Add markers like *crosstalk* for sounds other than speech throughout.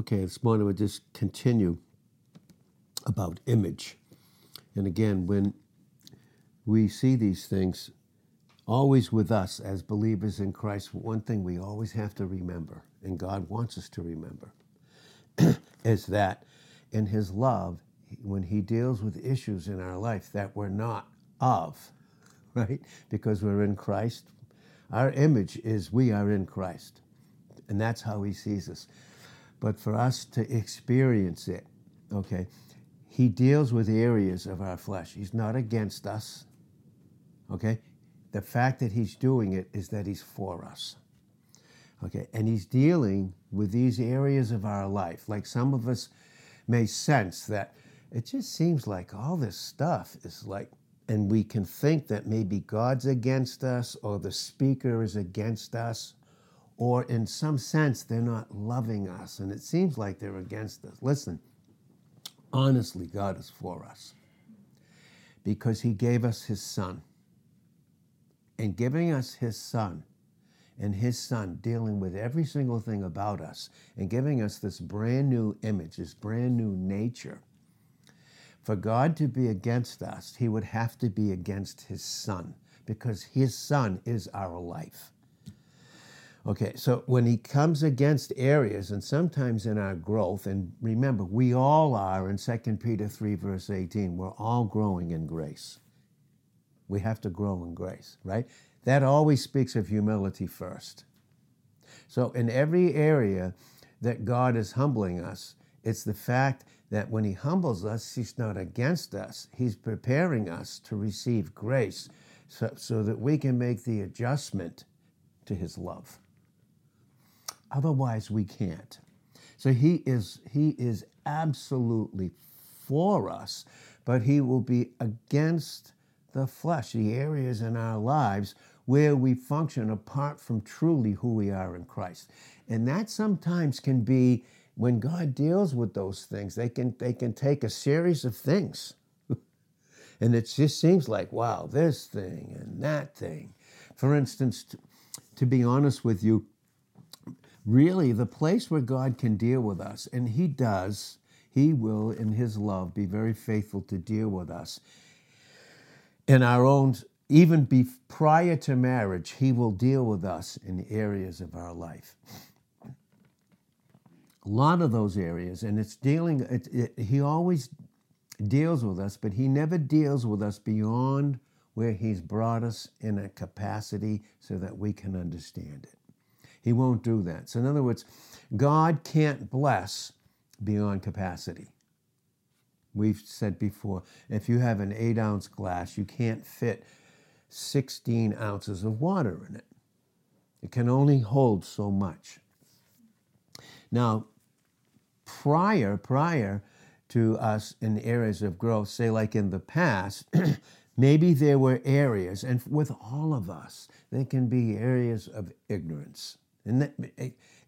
Okay, this morning we'll just continue about image. And again, when we see these things, always with us as believers in Christ, one thing we always have to remember, and God wants us to remember, *clears throat* is that in His love, when He deals with issues in our life that we're not of, *laughs* right? Because we're in Christ, our image is we are in Christ. And that's how He sees us. But for us to experience it, okay, He deals with areas of our flesh. He's not against us, okay? The fact that He's doing it is that He's for us. Okay, and he's dealing with these areas of our life. Like some of us may sense that it just seems like all this stuff is like, and we can think that maybe God's against us or the speaker is against us, or in some sense, they're not loving us, and it seems like they're against us. Listen, honestly, God is for us because he gave us his son. And giving us his son, and his son dealing with every single thing about us and giving us this brand new image, this brand new nature. For God to be against us, he would have to be against his son because his son is our life. Okay, so when he comes against areas, and sometimes in our growth, and remember, we all are in 2 Peter 3, verse 18, we're all growing in grace. We have to grow in grace, right? That always speaks of humility first. So, in every area that God is humbling us, it's the fact that when He humbles us, He's not against us. He's preparing us to receive grace so, so that we can make the adjustment to His love. Otherwise, we can't. So he is he is absolutely for us, but he will be against the flesh, the areas in our lives where we function apart from truly who we are in Christ. And that sometimes can be when God deals with those things, they can they can take a series of things. *laughs* and it just seems like, wow, this thing and that thing. For instance, to, to be honest with you, really the place where God can deal with us, and He does, He will, in His love, be very faithful to deal with us. In our own, even be, prior to marriage, He will deal with us in areas of our life. A lot of those areas, and it's dealing, it, it, He always deals with us, but He never deals with us beyond where He's brought us in a capacity so that we can understand it. He won't do that. So, in other words, God can't bless beyond capacity. We've said before if you have an eight ounce glass, you can't fit 16 ounces of water in it. It can only hold so much. Now, prior, prior to us in areas of growth, say like in the past, *clears throat* maybe there were areas, and with all of us, there can be areas of ignorance. And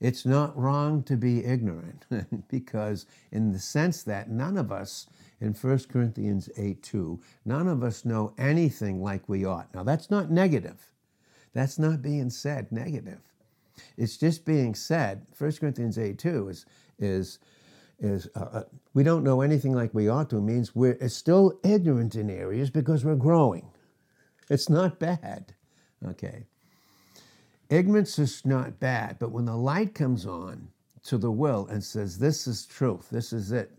it's not wrong to be ignorant *laughs* because, in the sense that none of us, in 1 Corinthians 8 2, none of us know anything like we ought. Now, that's not negative. That's not being said negative. It's just being said, 1 Corinthians 8 2 is, is, is uh, uh, we don't know anything like we ought to means we're still ignorant in areas because we're growing. It's not bad. Okay. Ignorance is not bad, but when the light comes on to the will and says, This is truth, this is it,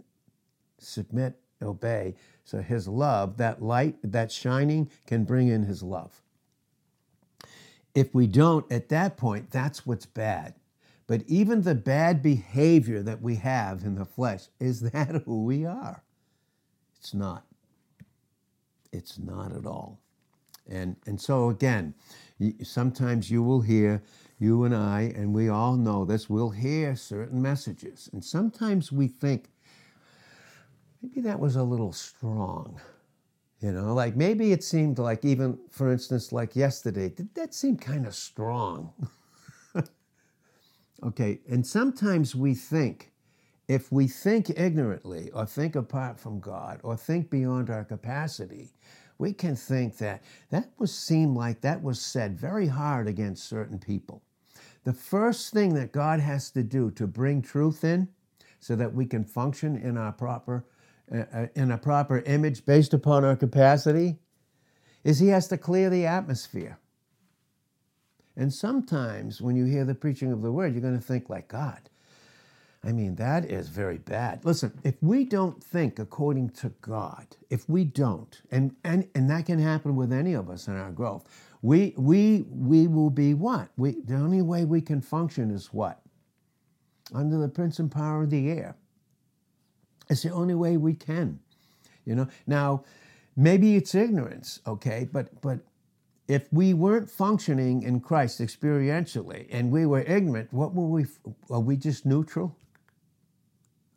submit, obey. So his love, that light, that shining, can bring in his love. If we don't, at that point, that's what's bad. But even the bad behavior that we have in the flesh, is that who we are? It's not. It's not at all. And, and so, again, sometimes you will hear, you and I, and we all know this, we'll hear certain messages. And sometimes we think, maybe that was a little strong. You know, like maybe it seemed like, even for instance, like yesterday, did that seem kind of strong? *laughs* okay, and sometimes we think, if we think ignorantly or think apart from God or think beyond our capacity, we can think that that was seem like that was said very hard against certain people. The first thing that God has to do to bring truth in, so that we can function in our proper uh, uh, in a proper image based upon our capacity is he has to clear the atmosphere. And sometimes when you hear the preaching of the word, you're going to think like God. I mean, that is very bad. Listen, if we don't think according to God, if we don't, and, and, and that can happen with any of us in our growth, we, we, we will be what? We, the only way we can function is what? Under the prince and power of the air. It's the only way we can. You know, now maybe it's ignorance, okay, but but if we weren't functioning in Christ experientially and we were ignorant, what were we? Are we just neutral?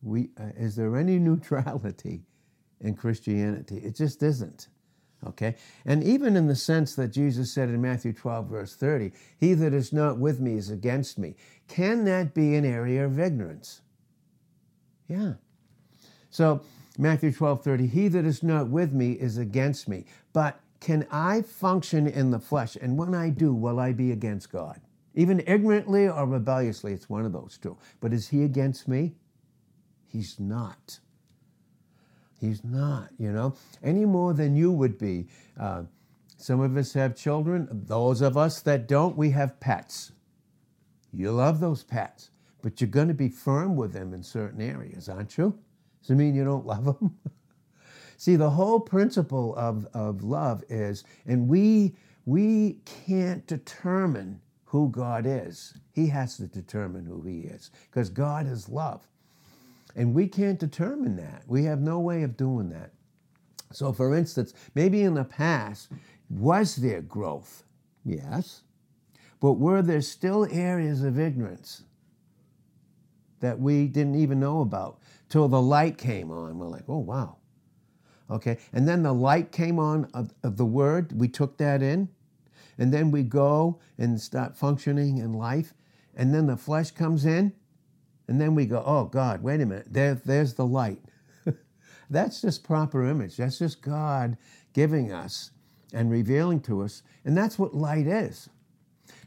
We uh, is there any *laughs* neutrality in Christianity? It just isn't. Okay? And even in the sense that Jesus said in Matthew 12, verse 30, He that is not with me is against me. Can that be an area of ignorance? Yeah. So, Matthew 12, 30, He that is not with me is against me. But can I function in the flesh? And when I do, will I be against God? Even ignorantly or rebelliously, it's one of those two. But is He against me? He's not. He's not, you know, any more than you would be. Uh, some of us have children. Those of us that don't, we have pets. You love those pets, but you're going to be firm with them in certain areas, aren't you? Does it mean you don't love them? *laughs* See, the whole principle of, of love is, and we, we can't determine who God is. He has to determine who He is because God is love. And we can't determine that. We have no way of doing that. So, for instance, maybe in the past, was there growth? Yes. But were there still areas of ignorance that we didn't even know about till the light came on? We're like, oh, wow. Okay. And then the light came on of, of the word. We took that in. And then we go and start functioning in life. And then the flesh comes in and then we go, oh, God, wait a minute, there, there's the light. *laughs* That's just proper image. That's just God giving us and revealing to us. And that's what light is.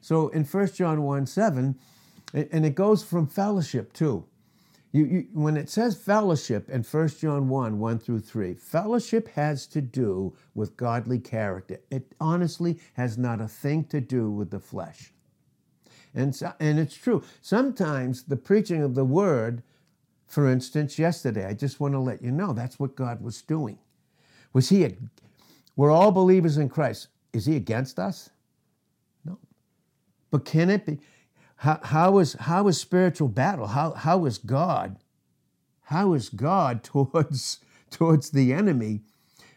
So in 1 John 1 7, and it goes from fellowship too. You, you, when it says fellowship in 1 John 1 1 through 3, fellowship has to do with godly character. It honestly has not a thing to do with the flesh. And, so, and it's true. Sometimes the preaching of the word, for instance, yesterday, I just want to let you know that's what God was doing. Was he, a, we're all believers in Christ. Is he against us? No. But can it be? How, how, is, how is spiritual battle? How, how is God? How is God *laughs* towards, towards the enemy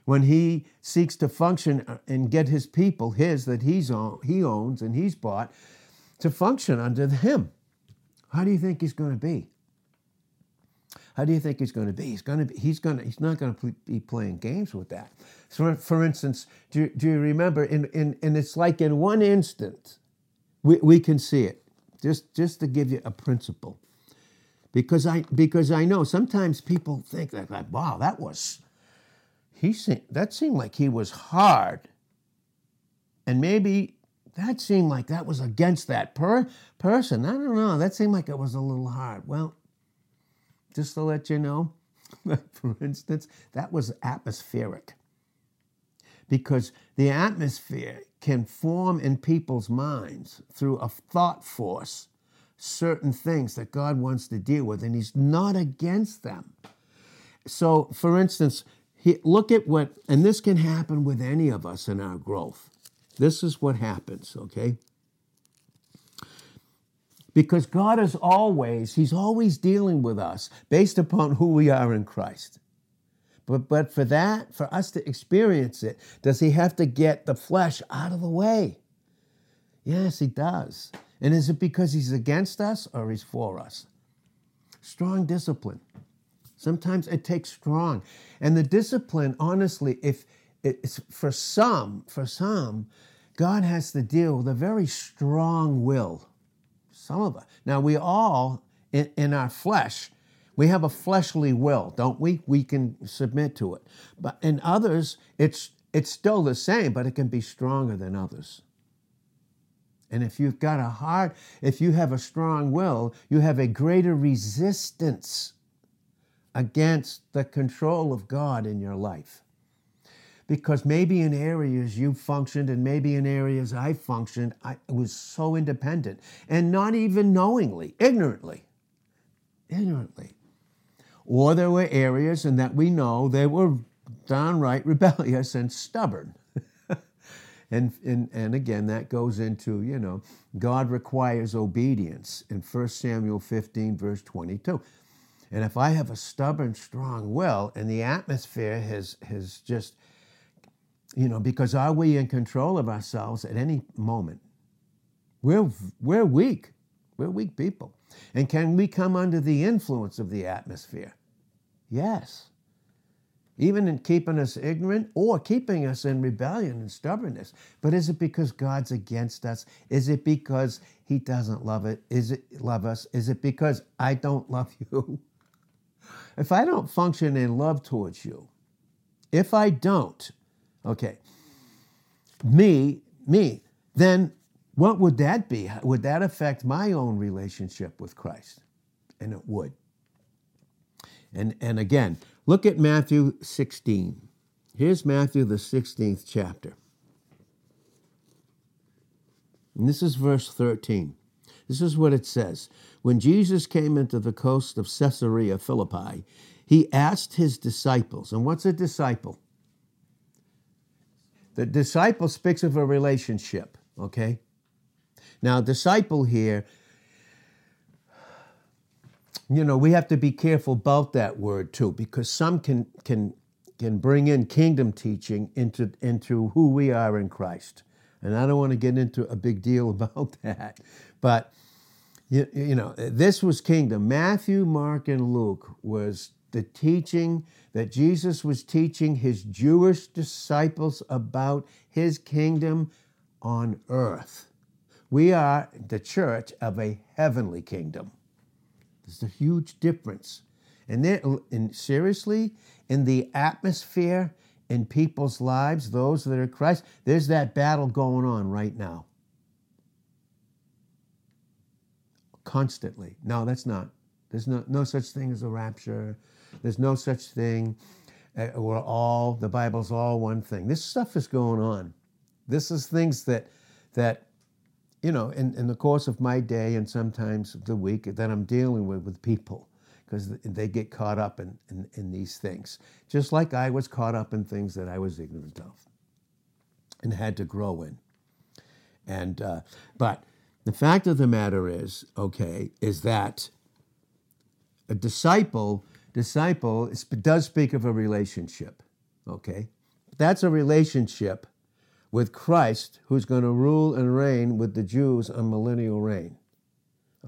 when he seeks to function uh, and get his people, his that he's own, he owns and he's bought, to function under him. How do you think he's going to be? How do you think he's going to be? He's going to be, he's going to, he's not going to be playing games with that. So, for instance, do, do you remember? In, in, and it's like in one instant, we, we can see it. Just, just to give you a principle, because I, because I know sometimes people think like, wow, that was, he seemed, that seemed like he was hard, and maybe that seemed like that was against that per- person. I don't know. That seemed like it was a little hard. Well, just to let you know, *laughs* for instance, that was atmospheric. Because the atmosphere can form in people's minds through a thought force certain things that God wants to deal with, and He's not against them. So, for instance, look at what, and this can happen with any of us in our growth. This is what happens, okay? Because God is always, He's always dealing with us based upon who we are in Christ. But, but for that, for us to experience it, does He have to get the flesh out of the way? Yes, He does. And is it because He's against us or He's for us? Strong discipline. Sometimes it takes strong. And the discipline, honestly, if it's for some, for some, God has to deal with a very strong will. Some of us. Now, we all, in, in our flesh, we have a fleshly will, don't we? We can submit to it. But in others, it's, it's still the same, but it can be stronger than others. And if you've got a heart, if you have a strong will, you have a greater resistance against the control of God in your life. Because maybe in areas you functioned and maybe in areas I functioned, I was so independent and not even knowingly, ignorantly. Ignorantly. Or there were areas, and that we know they were downright rebellious and stubborn. *laughs* and, and, and again, that goes into, you know, God requires obedience in 1 Samuel 15, verse 22. And if I have a stubborn, strong will, and the atmosphere has, has just, you know, because are we in control of ourselves at any moment? We're, we're weak. We're weak people. And can we come under the influence of the atmosphere? Yes. Even in keeping us ignorant or keeping us in rebellion and stubbornness. But is it because God's against us? Is it because He doesn't love it? Is it love us? Is it because I don't love *laughs* you? If I don't function in love towards you, if I don't, okay, me, me, then what would that be? Would that affect my own relationship with Christ? And it would. And, and again, look at Matthew 16. Here's Matthew, the 16th chapter. And this is verse 13. This is what it says. When Jesus came into the coast of Caesarea Philippi, he asked his disciples, and what's a disciple? The disciple speaks of a relationship, okay? Now, disciple here, you know, we have to be careful about that word too, because some can can can bring in kingdom teaching into into who we are in Christ. And I don't want to get into a big deal *laughs* about that. But you, you know, this was kingdom. Matthew, Mark, and Luke was the teaching that Jesus was teaching his Jewish disciples about his kingdom on earth. We are the church of a heavenly kingdom. There's a huge difference. And, and seriously, in the atmosphere in people's lives, those that are Christ, there's that battle going on right now. Constantly. No, that's not. There's no, no such thing as a rapture. There's no such thing. Uh, we're all, the Bible's all one thing. This stuff is going on. This is things that, that you know, in, in the course of my day and sometimes the week that I'm dealing with with people because they get caught up in, in, in, these things, just like I was caught up in things that I was ignorant of and had to grow in. And uh, but the fact of the matter is, okay, is that a disciple disciple does speak of a relationship, okay? That's a relationship with Christ, who's going to rule and reign with the Jews on millennial reign.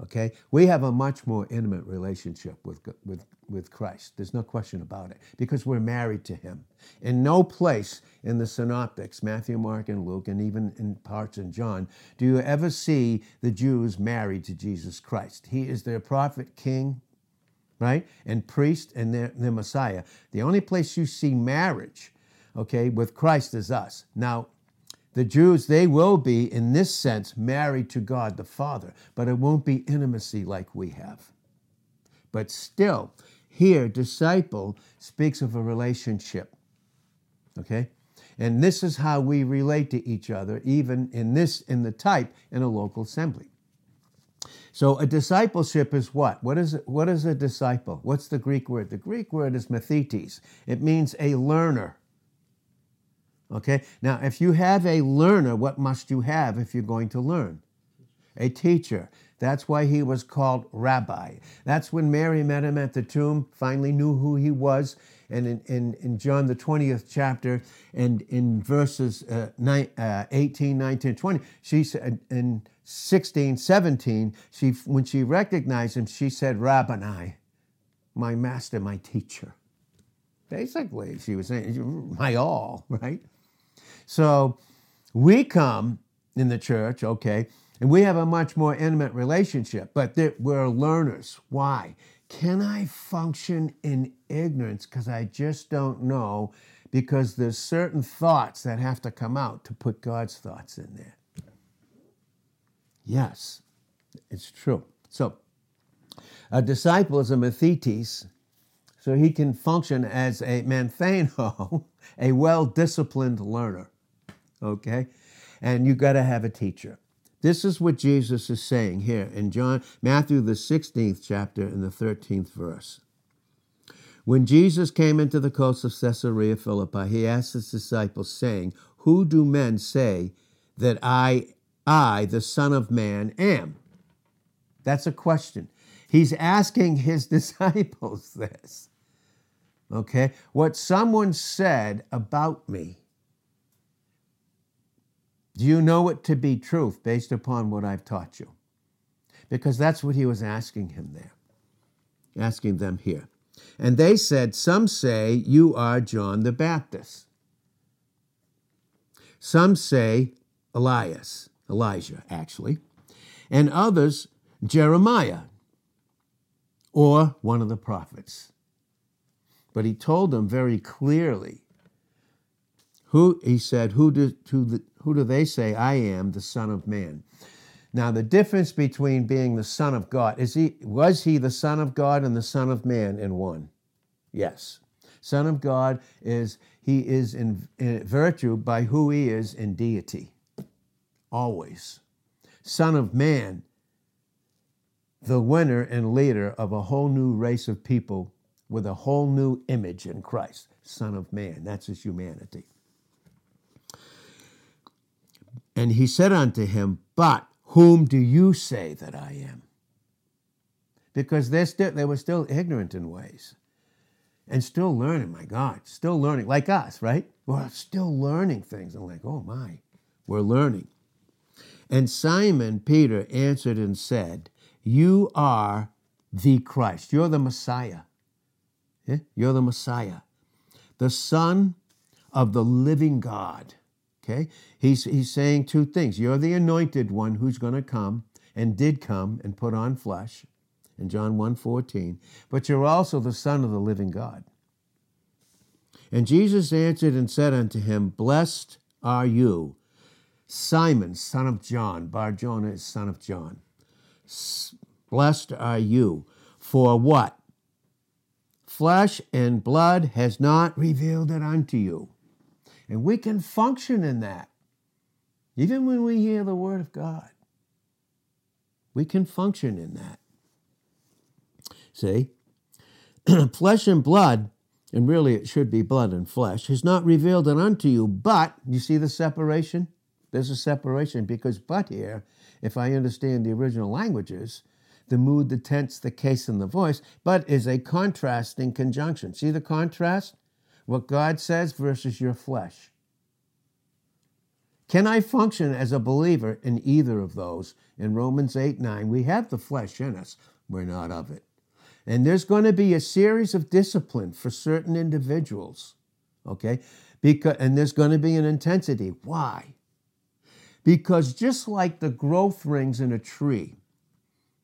Okay? We have a much more intimate relationship with, with, with Christ. There's no question about it because we're married to him. In no place in the synoptics, Matthew, Mark, and Luke, and even in parts in John, do you ever see the Jews married to Jesus Christ. He is their prophet, king, right? And priest and their, their Messiah. The only place you see marriage, okay, with Christ is us. Now, the Jews, they will be, in this sense, married to God the Father, but it won't be intimacy like we have. But still, here, disciple speaks of a relationship. Okay? And this is how we relate to each other, even in this, in the type, in a local assembly. So a discipleship is what? What is, what is a disciple? What's the Greek word? The Greek word is mathetes. It means a learner. Okay? Now, if you have a learner, what must you have if you're going to learn? A teacher. That's why he was called rabbi. That's when Mary met him at the tomb, finally knew who he was. And in, in, in John, the 20th chapter, and in verses uh, uh, 18, 19, 20, she said, in 16, 17, she, when she recognized him, she said, Rabboni, my master, my teacher. Basically, she was saying, my all, *laughs* right? So we come in the church, okay, and we have a much more intimate relationship, but we're learners. Why? Can I function in ignorance because I just don't know? Because there's certain thoughts that have to come out to put God's thoughts in there. Yes, it's true. So, a disciple is a mathetes, so he can function as a manthano, *laughs* a well disciplined learner. Okay? And you got to have a teacher. This is what Jesus is saying here in John Matthew the 16th chapter and the 13th verse. When Jesus came into the coast of Caesarea Philippi, he asked his disciples, saying, Who do men say that I, I, the Son of Man, am? That's a question. He's asking his *laughs* disciples this. Okay? What someone said about me. Do you know it to be truth based upon what I've taught you? Because that's what he was asking him there, asking them here. And they said, Some say you are John the Baptist. Some say Elias, Elijah, actually. And others, Jeremiah, or one of the prophets. But he told them very clearly who he said, who do, the, who do they say I am, the Son of Man? Now, the difference between being the Son of God is he was he the Son of God and the Son of Man in one? Yes. Son of God is he is in, in virtue by who he is in deity. Always. Son of Man, the winner and leader of a whole new race of people with a whole new image in Christ. Son of Man. That's his humanity. And he said unto him, But whom do you say that I am? Because they're still, they were still ignorant in ways and still learning, my God, still learning, like us, right? We're still learning things. I'm like, oh my, we're learning. And Simon Peter answered and said, You are the Christ. You're the Messiah. Yeah? You're the Messiah, the Son of the living God. Okay? He's, he's saying two things. You're the anointed one who's going to come and did come and put on flesh in John 1:14, but you're also the son of the living God. And Jesus answered and said unto him, Blessed are you, Simon, son of John. Bar Jonah is son of John. Blessed are you. For what? Flesh and blood has not revealed it unto you and we can function in that. Even when we hear the Word of God, we can function in that. See? *clears throat* flesh and blood, and really it should be blood and flesh, has not revealed it unto you, but, you see the separation? There's a separation because but here, if I understand the original languages, the mood, the tense, the case, and the voice, but is a contrasting conjunction. See the contrast? what God says versus your flesh. Can I function as a believer in either of those? In Romans 8 9, we have the flesh in us, we're not of it. And there's going to be a series of discipline for certain individuals, okay? Because, and there's going to be an intensity. Why? Because just like the growth rings in a tree,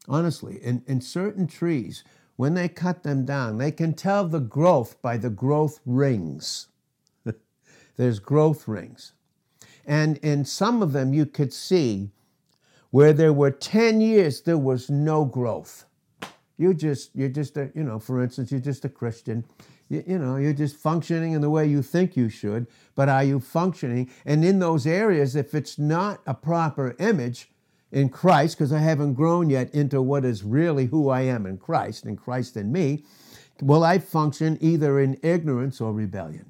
honestly, in, in certain trees, when they cut them down, they can tell the growth by the growth rings. *laughs* There's growth rings. And in some of them, you could see where there were 10 years, there was no growth. You just, you're just a, you know, for instance, you're just a Christian. You, you know, you're just functioning in the way you think you should, but are you functioning? And in those areas, if it's not a proper image, in Christ, because I haven't grown yet into what is really who I am in Christ, and Christ in me, will I function either in ignorance or rebellion?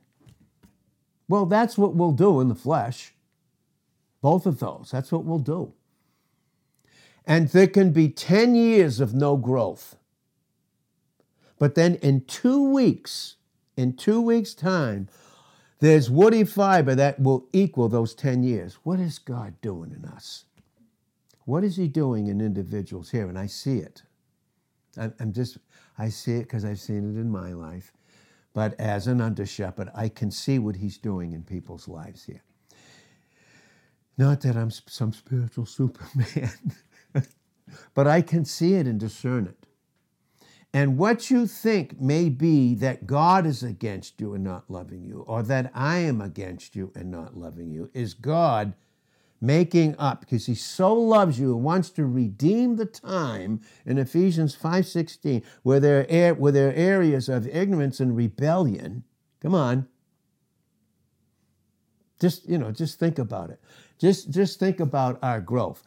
Well, that's what we'll do in the flesh. Both of those. That's what we'll do. And there can be 10 years of no growth. But then in two weeks, in two weeks' time, there's woody fiber that will equal those 10 years. What is God doing in us? What is he doing in individuals here? And I see it. I'm just, I see it because I've seen it in my life. But as an under shepherd, I can see what he's doing in people's lives here. Not that I'm some spiritual *laughs* superman, but I can see it and discern it. And what you think may be that God is against you and not loving you, or that I am against you and not loving you, is God making up because he so loves you and wants to redeem the time in Ephesians 5:16 where there are, where there are areas of ignorance and rebellion. Come on. Just, you know, just think about it. Just just think about our growth.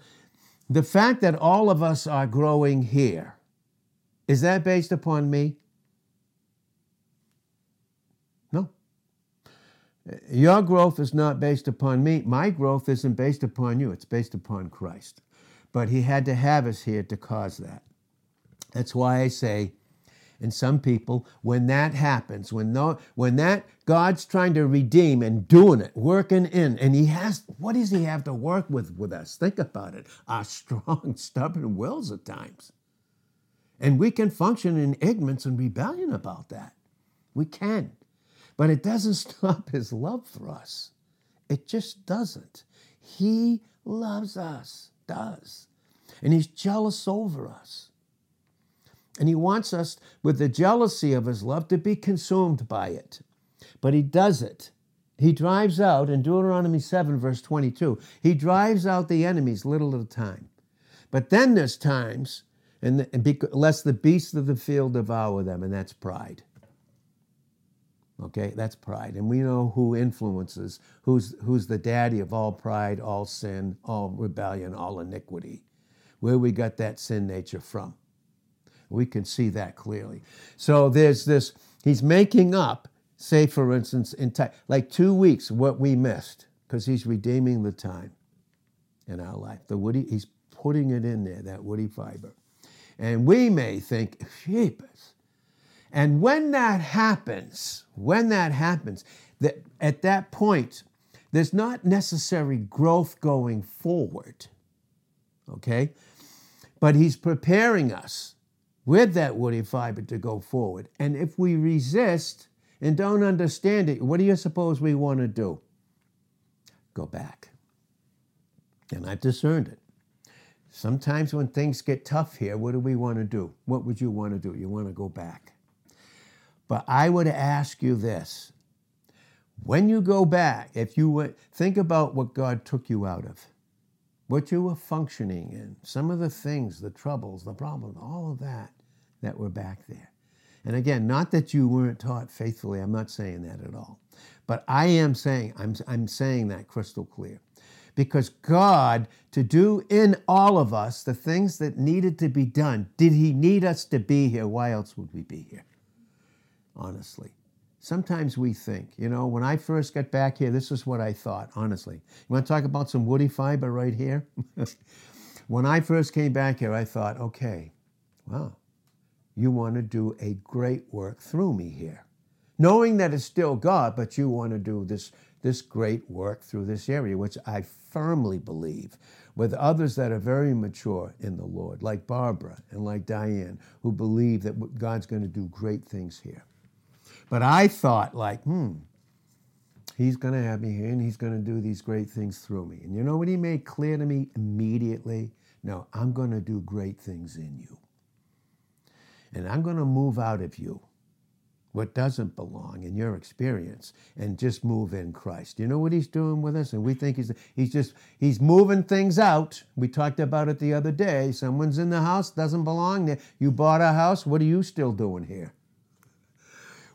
The fact that all of us are growing here, is that based upon me? No. Your growth is not based upon me. My growth isn't based upon you. It's based upon Christ. But he had to have us here to cause that. That's why I say, and some people, when that happens, when no, when that God's trying to redeem and doing it, working in, and He has, what does He have to work with with us? Think about it. Our *laughs* strong, stubborn wills at times, and we can function in ignorance and rebellion about that. We can. But it doesn't *laughs* stop his love for us. It just doesn't. He loves us, does. And he's jealous over us. And he wants us, with the jealousy of his love, to be consumed by it. But he does it. He drives out, in Deuteronomy 7, verse 22, he drives out the enemies little at a time. But then there's times, and, lest the beasts of the field devour them, and that's pride. Okay, that's pride. And we know who influences, who's, who's the daddy of all pride, all sin, all rebellion, all iniquity, where we got that sin nature from. We can see that clearly. So there's this, he's making up, say, for instance, in like two weeks, what we missed, because he's redeeming the time in our life. The woody, he's putting it in there, that woody fiber. And we may think, sheepus, and when that happens, when that happens, that at that point, there's not necessary growth going forward. Okay? But he's preparing us with that woody fiber to go forward. And if we resist and don't understand it, what do you suppose we want to do? Go back. And I've discerned it. Sometimes when things get tough here, what do we want to do? What would you want to do? You want to go back. But I would ask you this when you go back, if you would think about what God took you out of, what you were functioning in, some of the things, the troubles, the problems, all of that that were back there. And again, not that you weren't taught faithfully, I'm not saying that at all. But I am saying, I'm, I'm saying that crystal clear. Because God, to do in all of us the things that needed to be done, did He need us to be here? Why else would we be here? honestly. Sometimes we think, you know, when I first got back here, this is what I thought, honestly. You want to talk about some woody fiber right here? *laughs* when I first came back here, I thought, okay, wow, you want to do a great work through me here. Knowing that it's still God, but you want to do this, this great work through this area, which I firmly believe with others that are very mature in the Lord, like Barbara and like Diane, who believe that God's going to do great things here. But I thought, like, hmm, he's going to have me here and he's going to do these great things through me. And you know what he made clear to me immediately? No, I'm going to do great things in you. And I'm going to move out of you what doesn't belong in your experience and just move in Christ. You know what he's doing with us? And we think he's he's just he's moving things out. We talked about it the other day. Someone's in the house, doesn't belong there. You bought a house, what are you still doing here?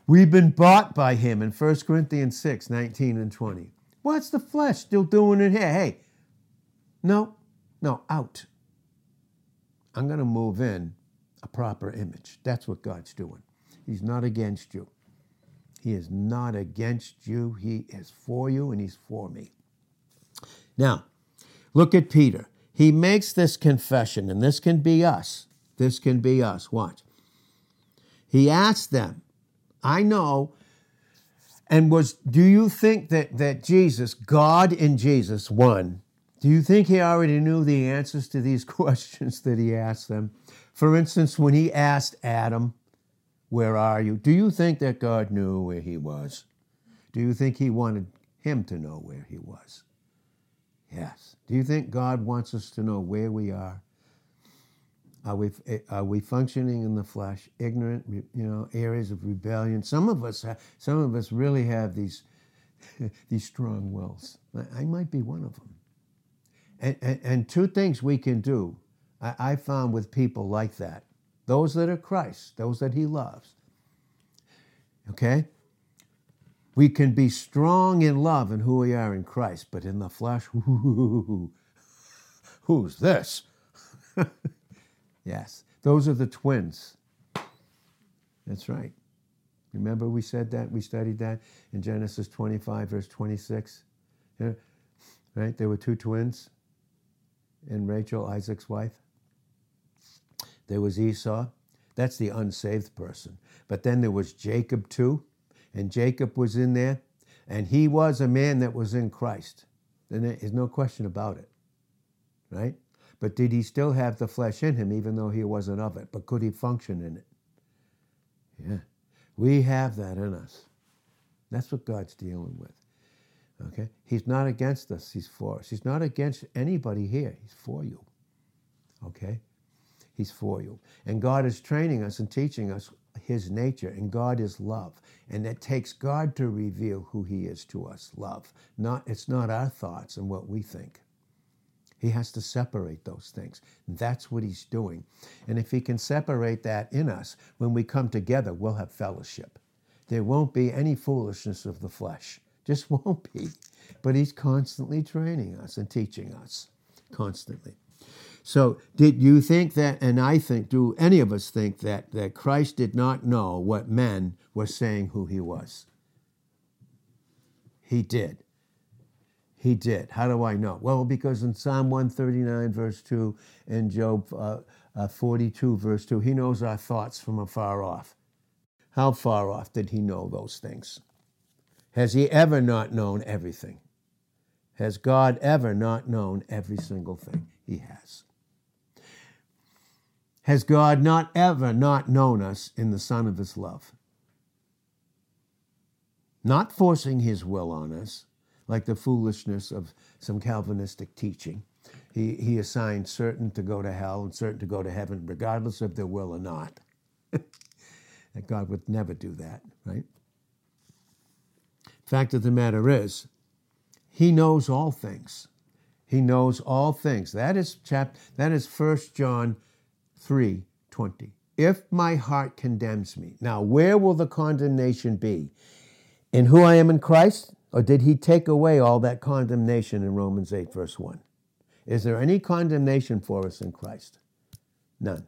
We've been bought by him in 1 Corinthians 6, 19 and 20. What's the flesh still doing in here? Hey, no, no, out. I'm going to move in a proper image. That's what God's doing. He's not against you. He is not against you. He is for you and he's for me. Now, look at Peter. He makes this confession, and this can be us. This can be us. Watch. He asked them, I know. And was do you think that that Jesus, God in Jesus, one, do you think he already knew the answers to these *laughs* questions that he asked them? For instance, when he asked Adam, Where are you? Do you think that God knew where he was? Do you think he wanted him to know where he was? Yes. Do you think God wants us to know where we are? Are we, are we functioning in the flesh, ignorant, you know, areas of rebellion? Some of us, some of us really have these, *laughs* these strong wills. I might be one of them. And, and, and two things we can do, I, I found with people like that those that are Christ, those that He loves. Okay? We can be strong in love and who we are in Christ, but in the flesh, *laughs* who's this? *laughs* yes, those are the twins. That's right. Remember we said that? We studied that in Genesis 25, verse 26? Yeah. Right? There were two twins in Rachel, Isaac's wife. There was Esau. That's the unsaved person. But then there was Jacob too. And Jacob was in there. And he was a man that was in Christ. And there's no question about it. Right? But did he still have the flesh in him, even though he wasn't of it? But could he function in it? Yeah. We have that in us. That's what God's dealing with. Okay? He's not against us, He's for us. He's not against anybody here, He's for you. Okay? He's for you. And God is training us and teaching us His nature, and God is love. And it takes God to reveal who He is to us love. Not, it's not our thoughts and what we think. He has to separate those things. That's what he's doing. And if he can separate that in us, when we come together, we'll have fellowship. There won't be any foolishness of the flesh. *laughs* Just won't be. But he's constantly training us and teaching us, constantly. So, did you think that, and I think, do any of us think that, that Christ did not know what men were saying who he was? He did. He did. How do I know? Well, because in Psalm 139, verse 2, and Job uh, uh, 42, verse 2, he knows our thoughts from afar off. How far off did he know those things? Has he ever not known everything? Has God ever not known every single thing? He has. Has God not ever not known us in the Son of His love? Not forcing His will on us, like the foolishness of some Calvinistic teaching. He, he assigned certain to go to hell and certain to go to heaven, regardless of their will or not. *laughs* that God would never do that, right? Fact of the matter is, He knows all things. He knows all things. That is chap. That is 1 John three twenty. If my heart condemns me, now where will the condemnation be? In who I am in Christ? Or did he take away all that condemnation in Romans 8, verse 1? Is there any condemnation for us in Christ? None.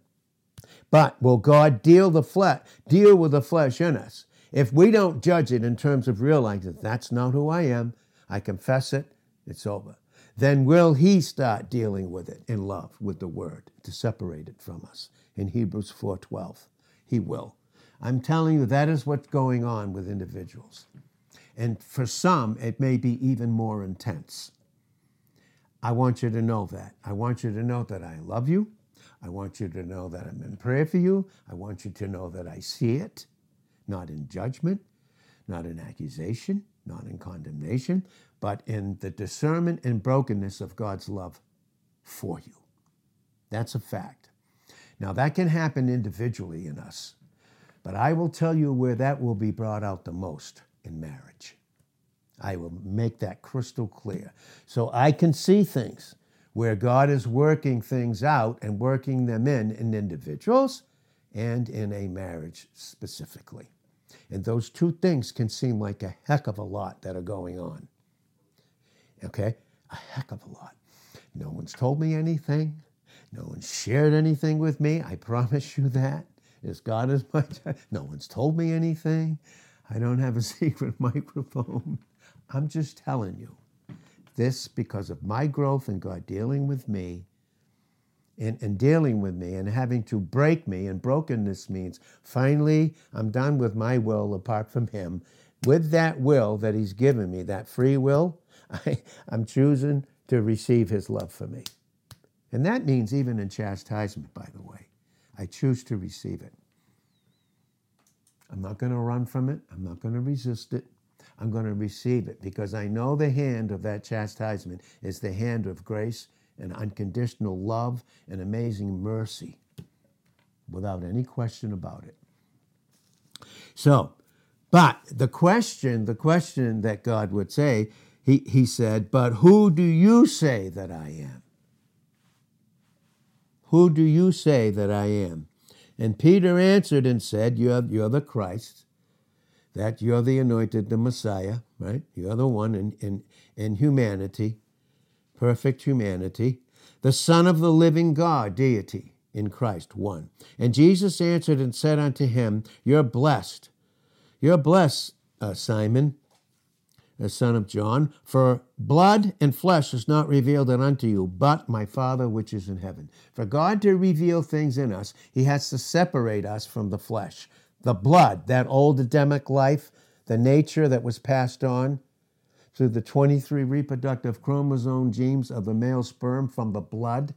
But will God deal the flesh, deal with the flesh in us? If we don't judge it in terms of realizing that's not who I am, I confess it, it's over. Then will he start dealing with it in love with the word to separate it from us in Hebrews 4:12. He will. I'm telling you that is what's going on with individuals. And for some, it may be even more intense. I want you to know that. I want you to know that I love you. I want you to know that I'm in prayer for you. I want you to know that I see it, not in judgment, not in accusation, not in condemnation, but in the discernment and brokenness of God's love for you. That's a fact. Now, that can happen individually in us, but I will tell you where that will be brought out the most in marriage. I will make that crystal clear. So I can see things where God is working things out and working them in in individuals and in a marriage specifically. And those two things can seem like a heck of a lot that are going on. Okay? A heck of a lot. No one's told me anything. No one's shared anything with me. I promise you that. As God is my *laughs* No one's told me anything. I don't have a *laughs* secret microphone. I'm just telling you this because of my growth and God dealing with me and, and, dealing with me and having to break me. And brokenness means finally I'm done with my will apart from Him. With that will that He's given me, that free will, I, I'm choosing to receive His love for me. And that means even in chastisement, by the way. I choose to receive it. I'm not going to run from it. I'm not going to resist it. I'm going to receive it because I know the hand of that chastisement is the hand of grace and unconditional love and amazing mercy without any question about it. So, but the question, the question that God would say, he, he said, But who do you say that I am? Who do you say that I am? And Peter answered and said, You're, you're the Christ, that you're the anointed, the Messiah, right? You're the one in, in, in humanity, perfect humanity, the Son of the living God, deity in Christ, one. And Jesus answered and said unto him, You're blessed. You're blessed, uh, Simon, the son of John, for blood and flesh is not revealed unto you, but my Father which is in heaven. For God to reveal things in us, he has to separate us from the flesh. The blood, that old Adamic life, the nature that was passed on through the 23 reproductive chromosome genes of the male sperm from the blood.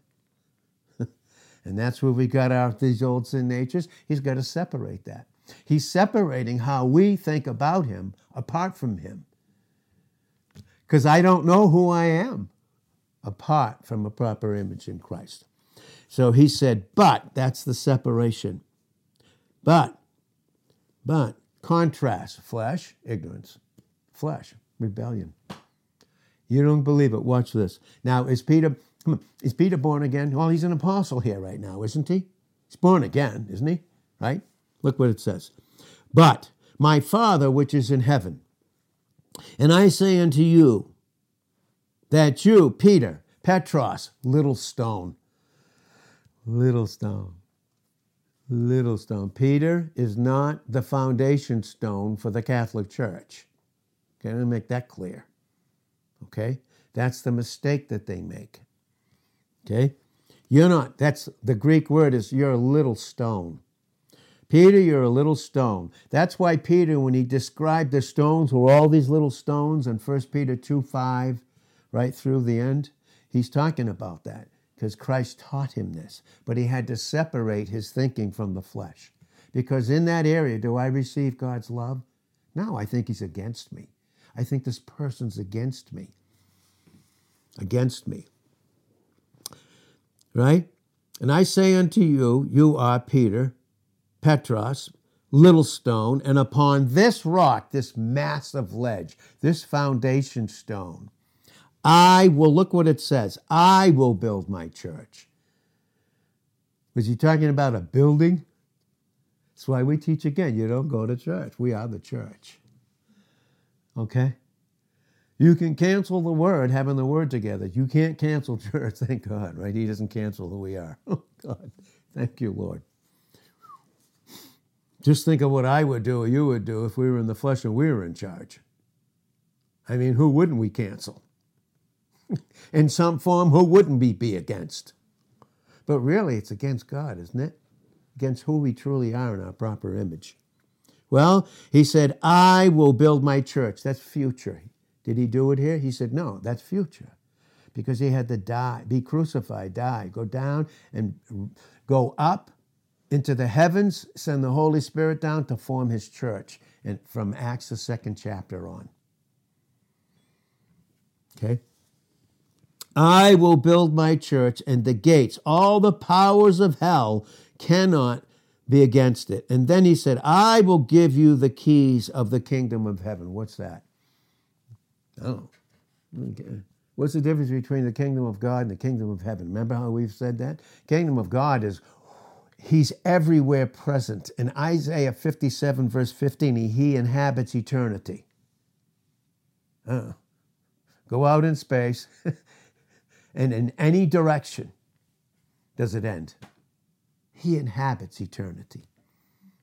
*laughs* and that's where we got our these old sin natures. He's got to separate that. He's separating how we think about him apart from him. Because I don't know who I am apart from a proper image in Christ. So he said, but that's the separation. But, but, contrast, flesh, ignorance, flesh, rebellion. You don't believe it. Watch this. Now, is Peter, on, is Peter born again? Well, he's an apostle here right now, isn't he? He's born again, isn't he? Right? Look what it says. But my Father which is in heaven, and I say unto you that you, Peter, Petros, little stone, little stone, little stone. Peter is not the foundation stone for the Catholic Church. Okay, let me make that clear. Okay? That's the mistake that they make. Okay? You're not, that's the Greek word is you're a little stone. Peter, you're a little stone. That's why Peter, when he described the stones, were all these little stones in 1 Peter 2 5, right through the end, he's talking about that because Christ taught him this. But he had to separate his thinking from the flesh. Because in that area, do I receive God's love? No, I think he's against me. I think this person's against me. Against me. Right? And I say unto you, you are Peter, Petros, little stone, and upon this rock, this massive ledge, this foundation stone, I will, look what it says, I will build my church. Was he talking about a building? That's why we teach again you don't go to church. We are the church. Okay? You can cancel the word, having the word together. You can't cancel *laughs* church, thank God, right? He doesn't cancel who we are. *laughs* Oh, God. Thank you, Lord. Just think of what I would do or you would do if we were in the flesh and we were in charge. I mean, who wouldn't we cancel? *laughs* in some form, who wouldn't we be against? But really, it's against God, isn't it? Against who we truly are in our proper image. Well, he said, I will build my church. That's future. Did he do it here? He said, no, that's future. Because he had to die, be crucified, die, go down and go up into the heavens, send the Holy Spirit down to form his church. And from Acts, the second chapter on. Okay? I will build my church, and the gates, all the powers of hell, cannot be against it. And then he said, I will give you the keys of the kingdom of heaven. What's that? Oh. Okay. What's the difference between the kingdom of God and the kingdom of heaven? Remember how we've said that? Kingdom of God is He's everywhere present. In Isaiah 57, verse 15, he inhabits eternity. Uh, go out in space, *laughs* and in any direction does it end. He inhabits eternity.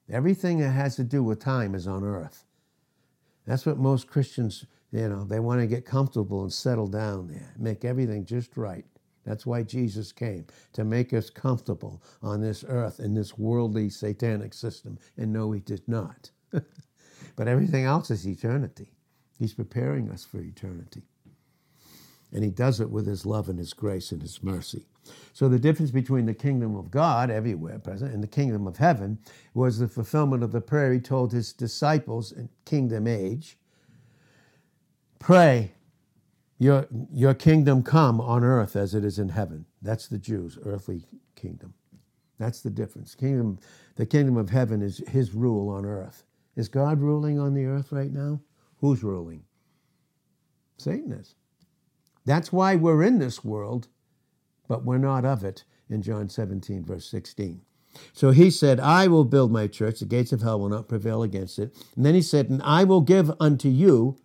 Everything that has to do with time is on earth. That's what most Christians, you know, they want to get comfortable and settle down there, make everything just right. That's why Jesus came, to make us comfortable on this earth in this worldly satanic system. And no, he did not. *laughs* but everything else is eternity. He's preparing us for eternity. And he does it with his love and his grace and his mercy. So the difference between the kingdom of God, everywhere present, and the kingdom of heaven was the fulfillment of the prayer he told his disciples in kingdom age pray your, your kingdom come on earth as it is in heaven. That's the Jews' earthly kingdom. That's the difference. Kingdom, the kingdom of heaven is his rule on earth. Is God ruling on the earth right now? Who's ruling? Satan is. That's why we're in this world, but we're not of it in John 17, verse 16. So he said, I will build my church, the gates of hell will not prevail against it. And then he said, And I will give unto you,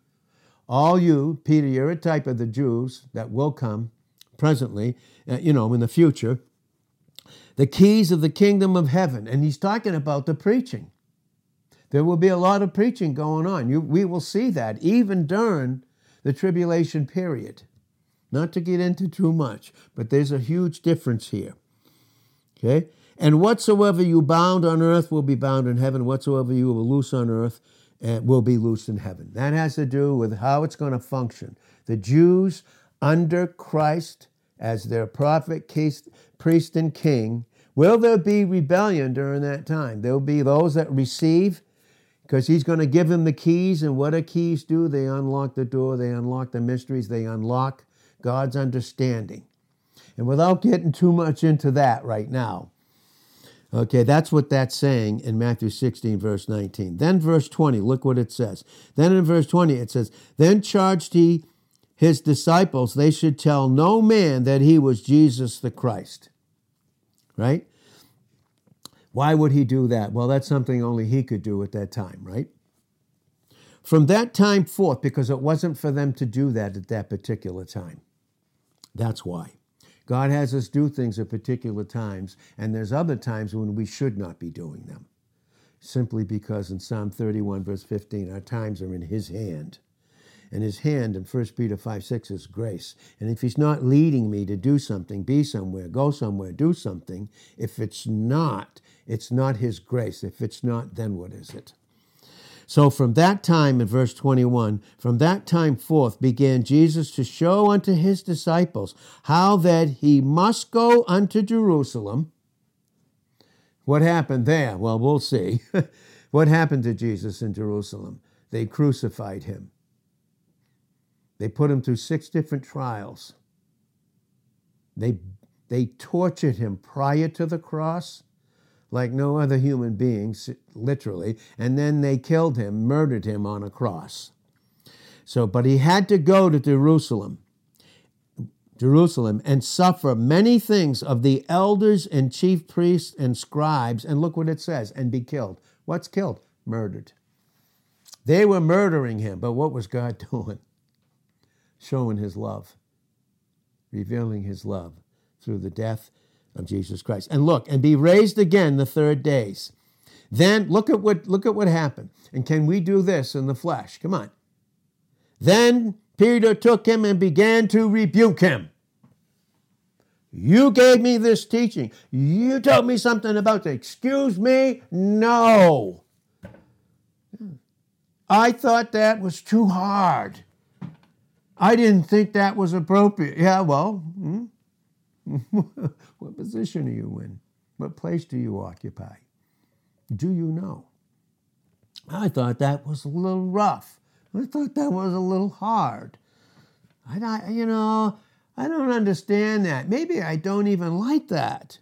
all you, Peter, you're a type of the Jews that will come presently, uh, you know, in the future, the keys of the kingdom of heaven. And he's talking about the preaching. There will be a lot of preaching going on. You, we will see that even during the tribulation period. Not to get into too much, but there's a huge difference here. Okay? And whatsoever you bound on earth will be bound in heaven. Whatsoever you will loose on earth will be loosed in heaven. That has to do with how it's going to function. The Jews under Christ as their prophet, priest, and king, will there be rebellion during that time? There will be those that receive because he's going to give them the keys. And what do keys do? They unlock the door, they unlock the mysteries, they unlock God's understanding. And without getting too much into that right now, okay, that's what that's saying in Matthew 16, verse 19. Then, verse 20, look what it says. Then in verse 20, it says, Then charged he his disciples they should tell no man that he was Jesus the Christ. Right? Why would he do that? Well, that's something only he could do at that time, right? From that time forth, because it wasn't for them to do that at that particular time. That's why. God has us do things at particular times, and there's other times when we should not be doing them. Simply because in Psalm 31, verse 15, our times are in His hand and his hand in 1 Peter 5 6 is grace. And if he's not leading me to do something, be somewhere, go somewhere, do something, if it's not, it's not his grace. If it's not, then what is it? So from that time, in verse 21, from that time forth began Jesus to show unto his disciples how that he must go unto Jerusalem. What happened there? Well, we'll see. *laughs* what happened to Jesus in Jerusalem? They crucified him. They put him through six different trials. They, they tortured him prior to the cross like no other human being, literally, and then they killed him, murdered him on a cross. So, but he had to go to Jerusalem, Jerusalem, and suffer many things of the elders and chief priests and scribes, and look what it says, and be killed. What's killed? Murdered. They were murdering him, but what was God *laughs* doing? showing his love, revealing his love through the death of Jesus Christ. And look, and be raised again the third days. Then look at what look at what happened. And can we do this in the flesh? Come on. Then Peter took him and began to rebuke him. You gave me this teaching. You told me something about the excuse me? No. I thought that was too hard. I didn't think that was appropriate. Yeah, well, hmm? *laughs* what position are you in? What place do you occupy? Do you know? I thought that was a little rough. I thought that was a little hard. I, you know, I don't understand that. Maybe I don't even like that.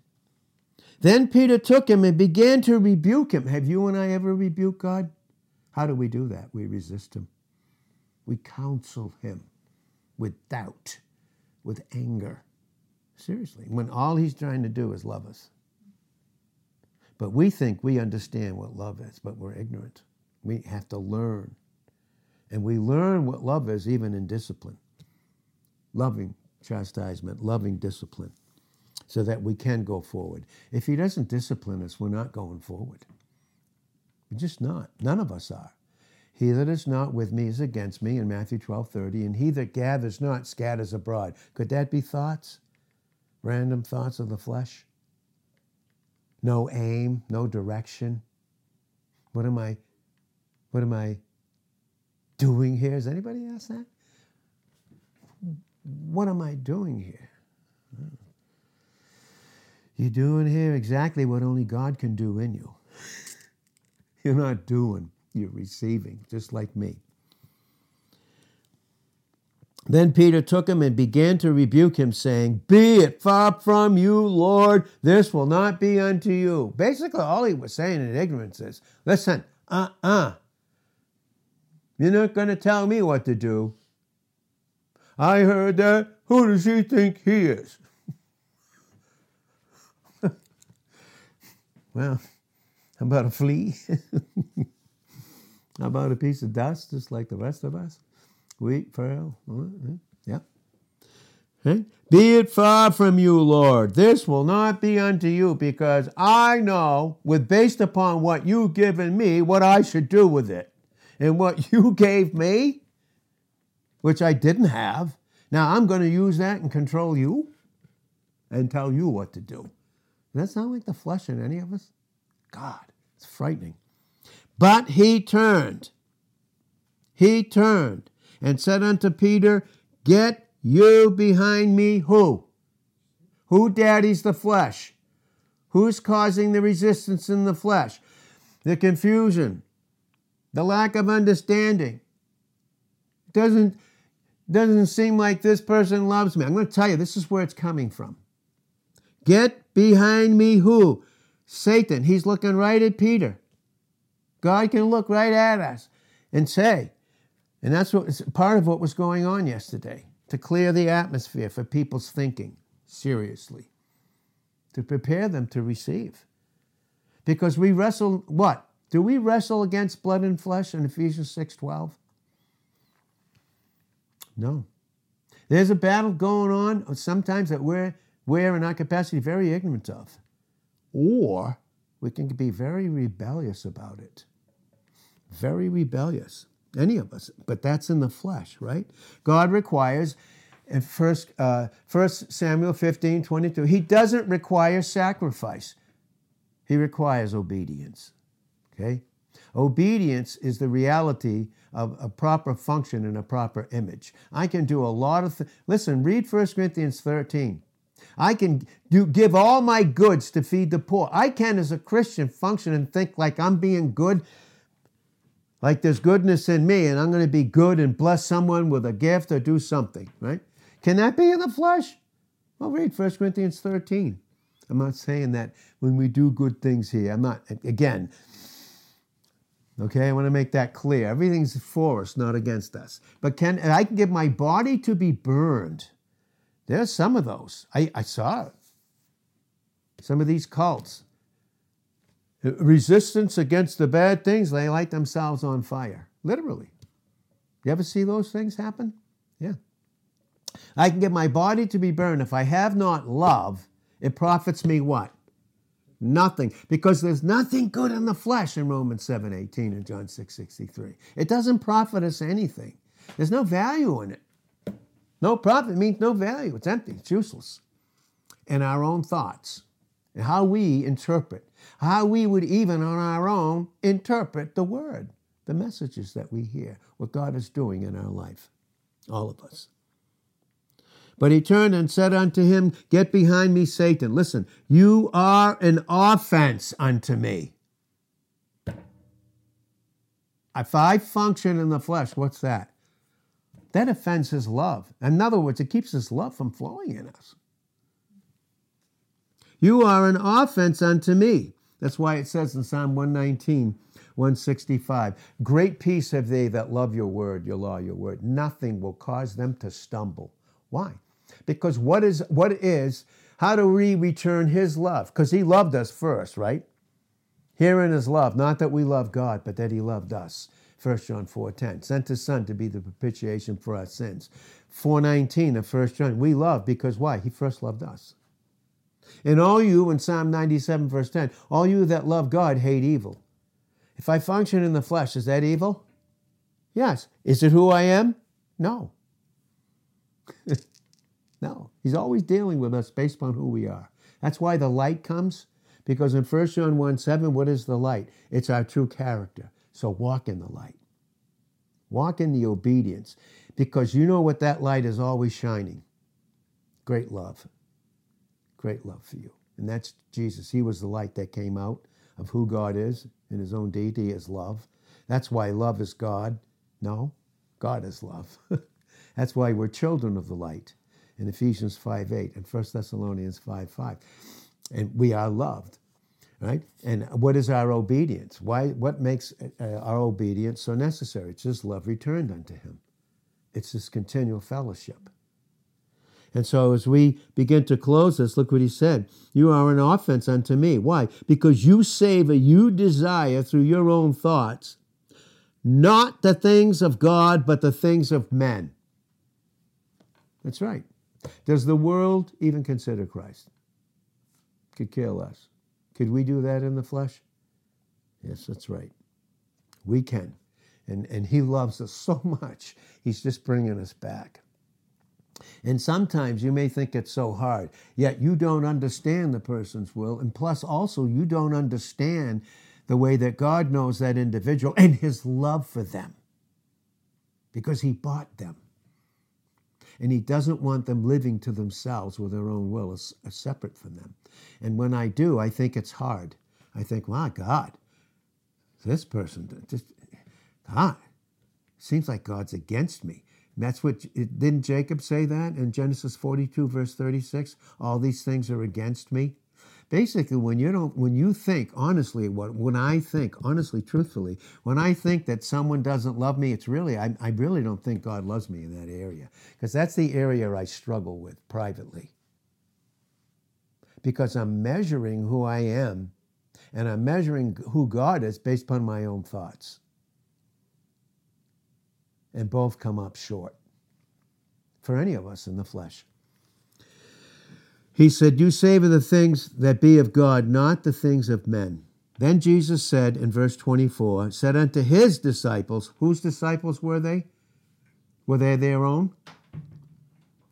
Then Peter took him and began to rebuke him. Have you and I ever rebuked God? How do we do that? We resist him. We counsel him with doubt, with anger. Seriously, when all he's trying to do is love us. But we think we understand what love is, but we're ignorant. We have to learn. And we learn what love is even in discipline loving chastisement, loving discipline, so that we can go forward. If he doesn't discipline us, we're not going forward. We're just not. None of us are. He that is not with me is against me in Matthew 12 30, and he that gathers not scatters abroad. Could that be thoughts? Random thoughts of the flesh? No aim, no direction. What am I what am I doing here? Has anybody asked that? What am I doing here? You're doing here exactly what only God can do in you. *laughs* You're not doing you're receiving, just like me. Then Peter took him and began to rebuke him, saying, Be it far from you, Lord, this will not be unto you. Basically, all he was saying in ignorance is, Listen, uh uh-uh. uh, you are not going to tell me what to do. I heard that. Who does he think he is? *laughs* well, how about a flea? *laughs* how about a piece of dust, just like the rest of us? Wheat, pearl, yeah. Okay? Be it far from you, Lord. This will not be unto you, because I know, with based upon what you've given me, what I should do with it. And what *laughs* you gave me, which I didn't have, now I'm going to use that and control you and tell you what to do. Does that sound like the flesh in any of us? God, it's frightening. But he turned. He turned and said unto Peter, Get you behind me, who? Who daddies the flesh? Who's causing the resistance in the flesh? The confusion, the lack of understanding. Doesn't, doesn't seem like this person loves me. I'm going to tell you, this is where it's coming from. Get behind me, who? Satan. He's looking right at Peter. God can look right at us and say, and that's what part of what was going on yesterday to clear the atmosphere for people's thinking seriously, to prepare them to receive. Because we wrestle what? Do we wrestle against blood and flesh in Ephesians 6:12? No. There's a battle going on sometimes that we're, we're in our capacity very ignorant of. Or we can be very rebellious about it. Very rebellious any of us, but that's in the flesh, right? God requires in first, uh, 1 Samuel 15, 22, he doesn't require sacrifice. He requires obedience. Okay? Obedience is the reality of a proper function and a proper image. I can do a lot of. Listen, read 1 Corinthians 13. I can do, give all my goods to feed the poor. I can, as a Christian, function and think like I'm being good like there's goodness in me and I'm going to be good and bless someone with a gift or do something, right? Can that be in the flesh? Well, read 1 Corinthians 13. I'm not saying that when we do good things here, I'm not, again, okay, I want to make that clear. Everything's for us, not against us. But can I can give my body to be burned? There's some of those. I, I saw. Some of these cults resistance against the bad things, they light themselves on fire. Literally. You ever see those things happen? Yeah. I can get my body to be burned. If I have not love, it profits me what? Nothing. Because there's nothing good in the flesh in Romans 7 18 and John 6 63. It doesn't profit us anything. There's no value in it. No profit means no value. It's empty, it's useless. In our own thoughts and how we interpret how we would even on our own interpret the word, the messages that we hear, what God is doing in our life, all of us. But he turned and said unto him, Get behind me, Satan. Listen, you are an offense unto me. If I function in the flesh, what's that? That offends his love. In other words, it keeps his love from flowing in us. You are an offense unto me. That's why it says in Psalm 119, 165, Great peace have they that love your word, your law, your word. Nothing will cause them to stumble. Why? Because what is, what is, how do we return his love? Because he loved us first, right? Herein is love, not that we love God, but that he loved us. 1 John 4.10, sent his son to be the propitiation for our sins. 4.19 of 1 John, we love because why? He first loved us. And all you, in Psalm 97, verse 10, all you that love God hate evil. If I function in the flesh, is that evil? Yes. Is it who I am? No. *laughs* no. He's always dealing with us based on who we are. That's why the light comes, because in 1 John 1 7, what is the light? It's our true character. So walk in the light. Walk in the obedience, because you know what that light is always shining great love great love for you. And that's Jesus. He was the light that came out of who God is in his own deity as love. That's why love is God. No, God is love. *laughs* that's why we're children of the light in Ephesians 5 8 and 1 Thessalonians 5 5. And we are loved, right? And what is our obedience? Why, what makes uh, our obedience so necessary? It's just love returned unto him. it's this continual fellowship. And so as we begin to close this, look what he said. You are an offense unto me. Why? Because you savor, you desire through your own thoughts, not the things of God, but the things of men. That's right. Does the world even consider Christ? Could care less. Could we do that in the flesh? Yes, that's right. We can. And, and he loves us *laughs* so much, he's just bringing us back. And sometimes you may think it's so hard, yet you don't understand the person's will. And plus, also, you don't understand the way that God knows that individual and his love for them because he bought them. And he doesn't want them living to themselves with their own will as, as separate from them. And when I do, I think it's hard. I think, my God, this person, just, God, seems like God's against me. That's what didn't Jacob say that in Genesis 42 verse 36? All these things are against me. Basically, when you don't, when you think honestly, what when I think honestly, truthfully, when I think that someone doesn't love me, it's really I, I really don't think God loves me in that area because that's the area I struggle with privately. Because I'm measuring who I am, and I'm measuring who God is based upon my own thoughts and both come up short for any of us in the flesh. He said, You savor the things that be of God, not the things of men. Then Jesus said in verse 24, said unto his disciples, whose disciples were they? Were they their own?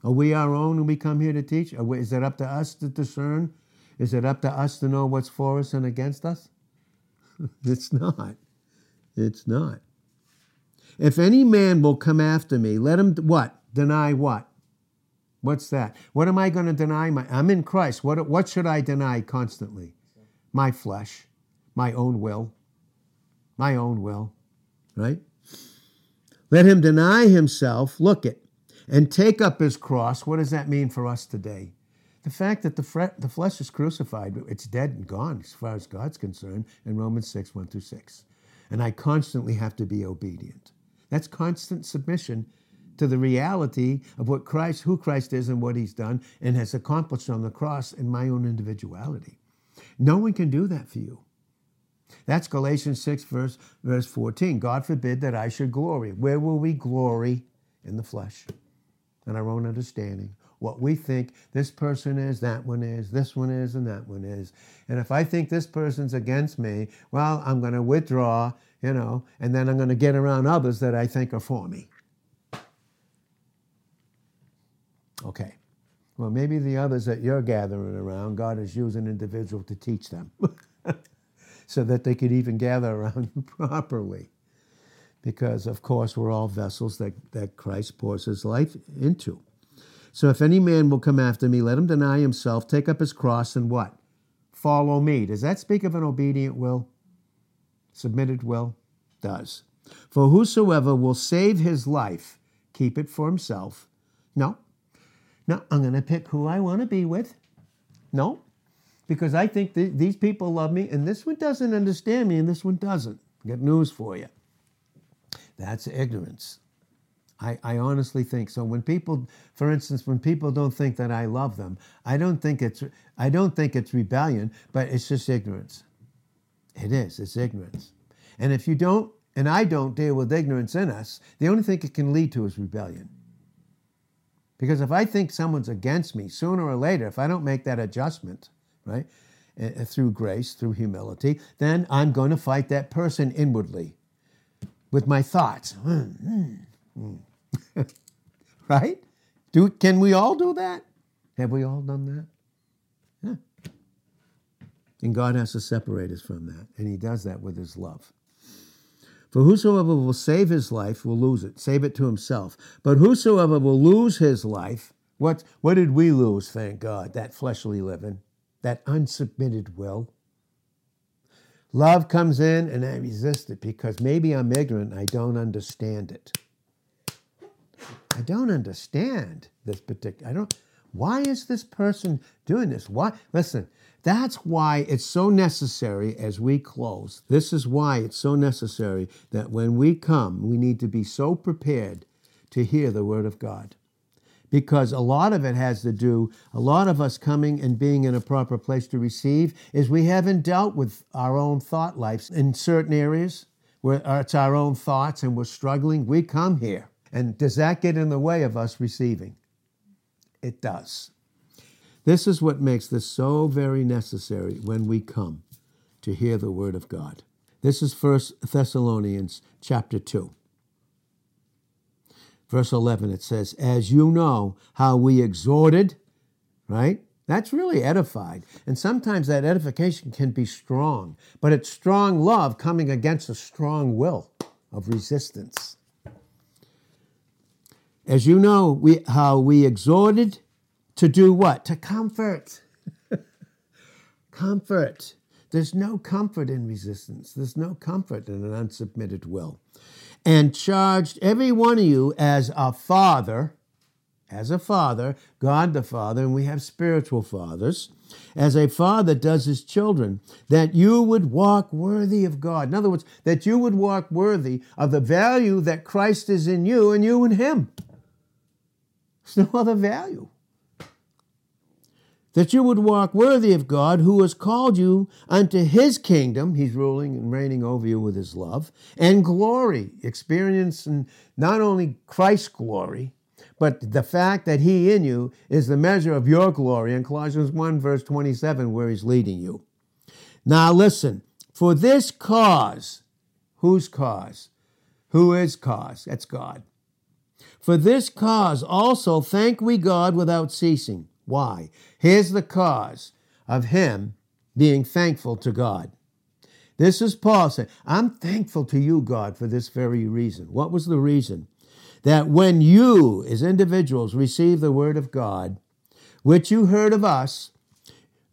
Are we our own when we come here to teach? Is it up to us to discern? Is it up to us to know what's for us and against us? *laughs* it's not. It's not. If any man will come after me, let him what? Deny what? What's that? What am I going to deny? My, I'm in Christ. What, what should I deny constantly? My flesh, my own will, my own will, right? Let him deny himself, look it, and take up his cross. What does that mean for us today? The fact that the, fre- the flesh is crucified, it's dead and gone as far as God's concerned in Romans 6, 1 through 6. And I constantly have to be obedient. That's constant submission to the reality of what Christ, who Christ is and what he's done and has accomplished on the cross in my own individuality. No one can do that for you. That's Galatians 6, verse, verse 14. God forbid that I should glory. Where will we glory? In the flesh, in our own understanding. What we think this person is, that one is, this one is, and that one is. And if I think this person's against me, well, I'm going to withdraw you know, and then I'm going to get around others that I think are for me. Okay. Well, maybe the others that you're gathering around, God is using an individual to teach them *laughs* so that they could even gather around you *laughs* properly. Because, of course, we're all vessels that, that Christ pours his life into. So if any man will come after me, let him deny himself, take up his cross, and what? Follow me. Does that speak of an obedient will? Submitted will does. For whosoever will save his life, keep it for himself. No. No, I'm going to pick who I want to be with. No. Because I think th- these people love me, and this one doesn't understand me, and this one doesn't. Got news for you. That's ignorance. I, I honestly think so. When people, for instance, when people don't think that I love them, I don't think it's I don't think it's rebellion, but it's just ignorance. It is, it's ignorance. And if you don't, and I don't deal with ignorance in us, the only thing it can lead to is rebellion. Because if I think someone's against me, sooner or later, if I don't make that adjustment, right, uh, through grace, through humility, then I'm going to fight that person inwardly with my thoughts. Hmm, hmm, hmm. *laughs* right? Do, can we all do that? Have we all done that? And God has to separate us from that. And He does that with His love. For whosoever will save his life will lose it, save it to himself. But whosoever will lose his life, what, what did we lose, thank God? That fleshly living, that unsubmitted will. Love comes in and I resist it because maybe I'm ignorant, I don't understand it. I don't understand this particular, I don't, why is this person doing this? Why? Listen, that's why it's so necessary as we close. This is why it's so necessary that when we come, we need to be so prepared to hear the word of God. Because a lot of it has to do, a lot of us coming and being in a proper place to receive is we haven't dealt with our own thought lives in certain areas where it's our own thoughts and we're struggling. We come here. And does that get in the way of us receiving? It does. This is what makes this so very necessary when we come to hear the word of God. This is First Thessalonians chapter 2. Verse 11 it says, "As you know how we exhorted, right? That's really edified. And sometimes that edification can be strong, but it's strong love coming against a strong will of resistance. As you know, we, how we exhorted to do what? To comfort. *laughs* comfort. There's no comfort in resistance. There's no comfort in an unsubmitted will. And charged every one of you as a father, as a father, God the Father, and we have spiritual fathers, as a father does his children, that you would walk worthy of God. In other words, that you would walk worthy of the value that Christ is in you and you in him. There's no other value that you would walk worthy of God who has called you unto his kingdom. He's ruling and reigning over you with his love and glory, experiencing not only Christ's glory, but the fact that he in you is the measure of your glory in Colossians 1, verse 27, where he's leading you. Now listen, for this cause, whose cause? Who is cause? That's God. For this cause also thank we God without ceasing why? Here's the cause of him being thankful to God. This is Paul saying, I'm thankful to you, God, for this very reason. What was the reason? That when you, as individuals, receive the word of God, which you heard of us,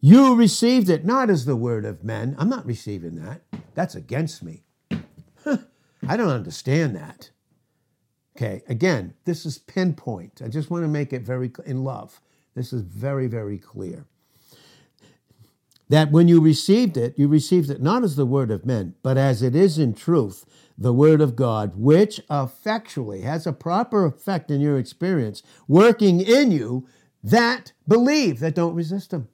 you received it not as the word of men. I'm not receiving that. That's against me. *laughs* I don't understand that. Okay, again, this is pinpoint. I just want to make it very in love. This is very, very clear. That when you received it, you received it not as the word of men, but as it is in truth, the word of God, which effectually has a proper effect in your experience, working in you that believe, that don't resist Him,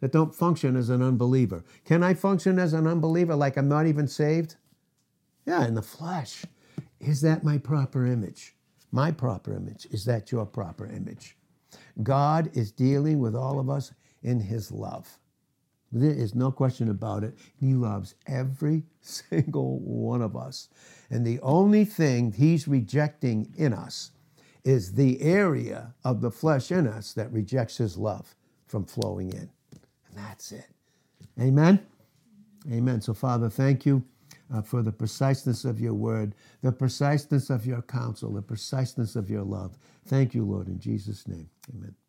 that don't function as an unbeliever. Can I function as an unbeliever like I'm not even saved? Yeah, in the flesh. Is that my proper image? My proper image. Is that your proper image? God is dealing with all of us in His love. There is no question about it. He loves every *laughs* single one of us. And the only thing He's rejecting in us is the area of the flesh in us that rejects His love from flowing in. And that's it. Amen? Amen. So, Father, thank you. Uh, for the preciseness of your word, the preciseness of your counsel, the preciseness of your love. Thank you, Lord, in Jesus' name. Amen.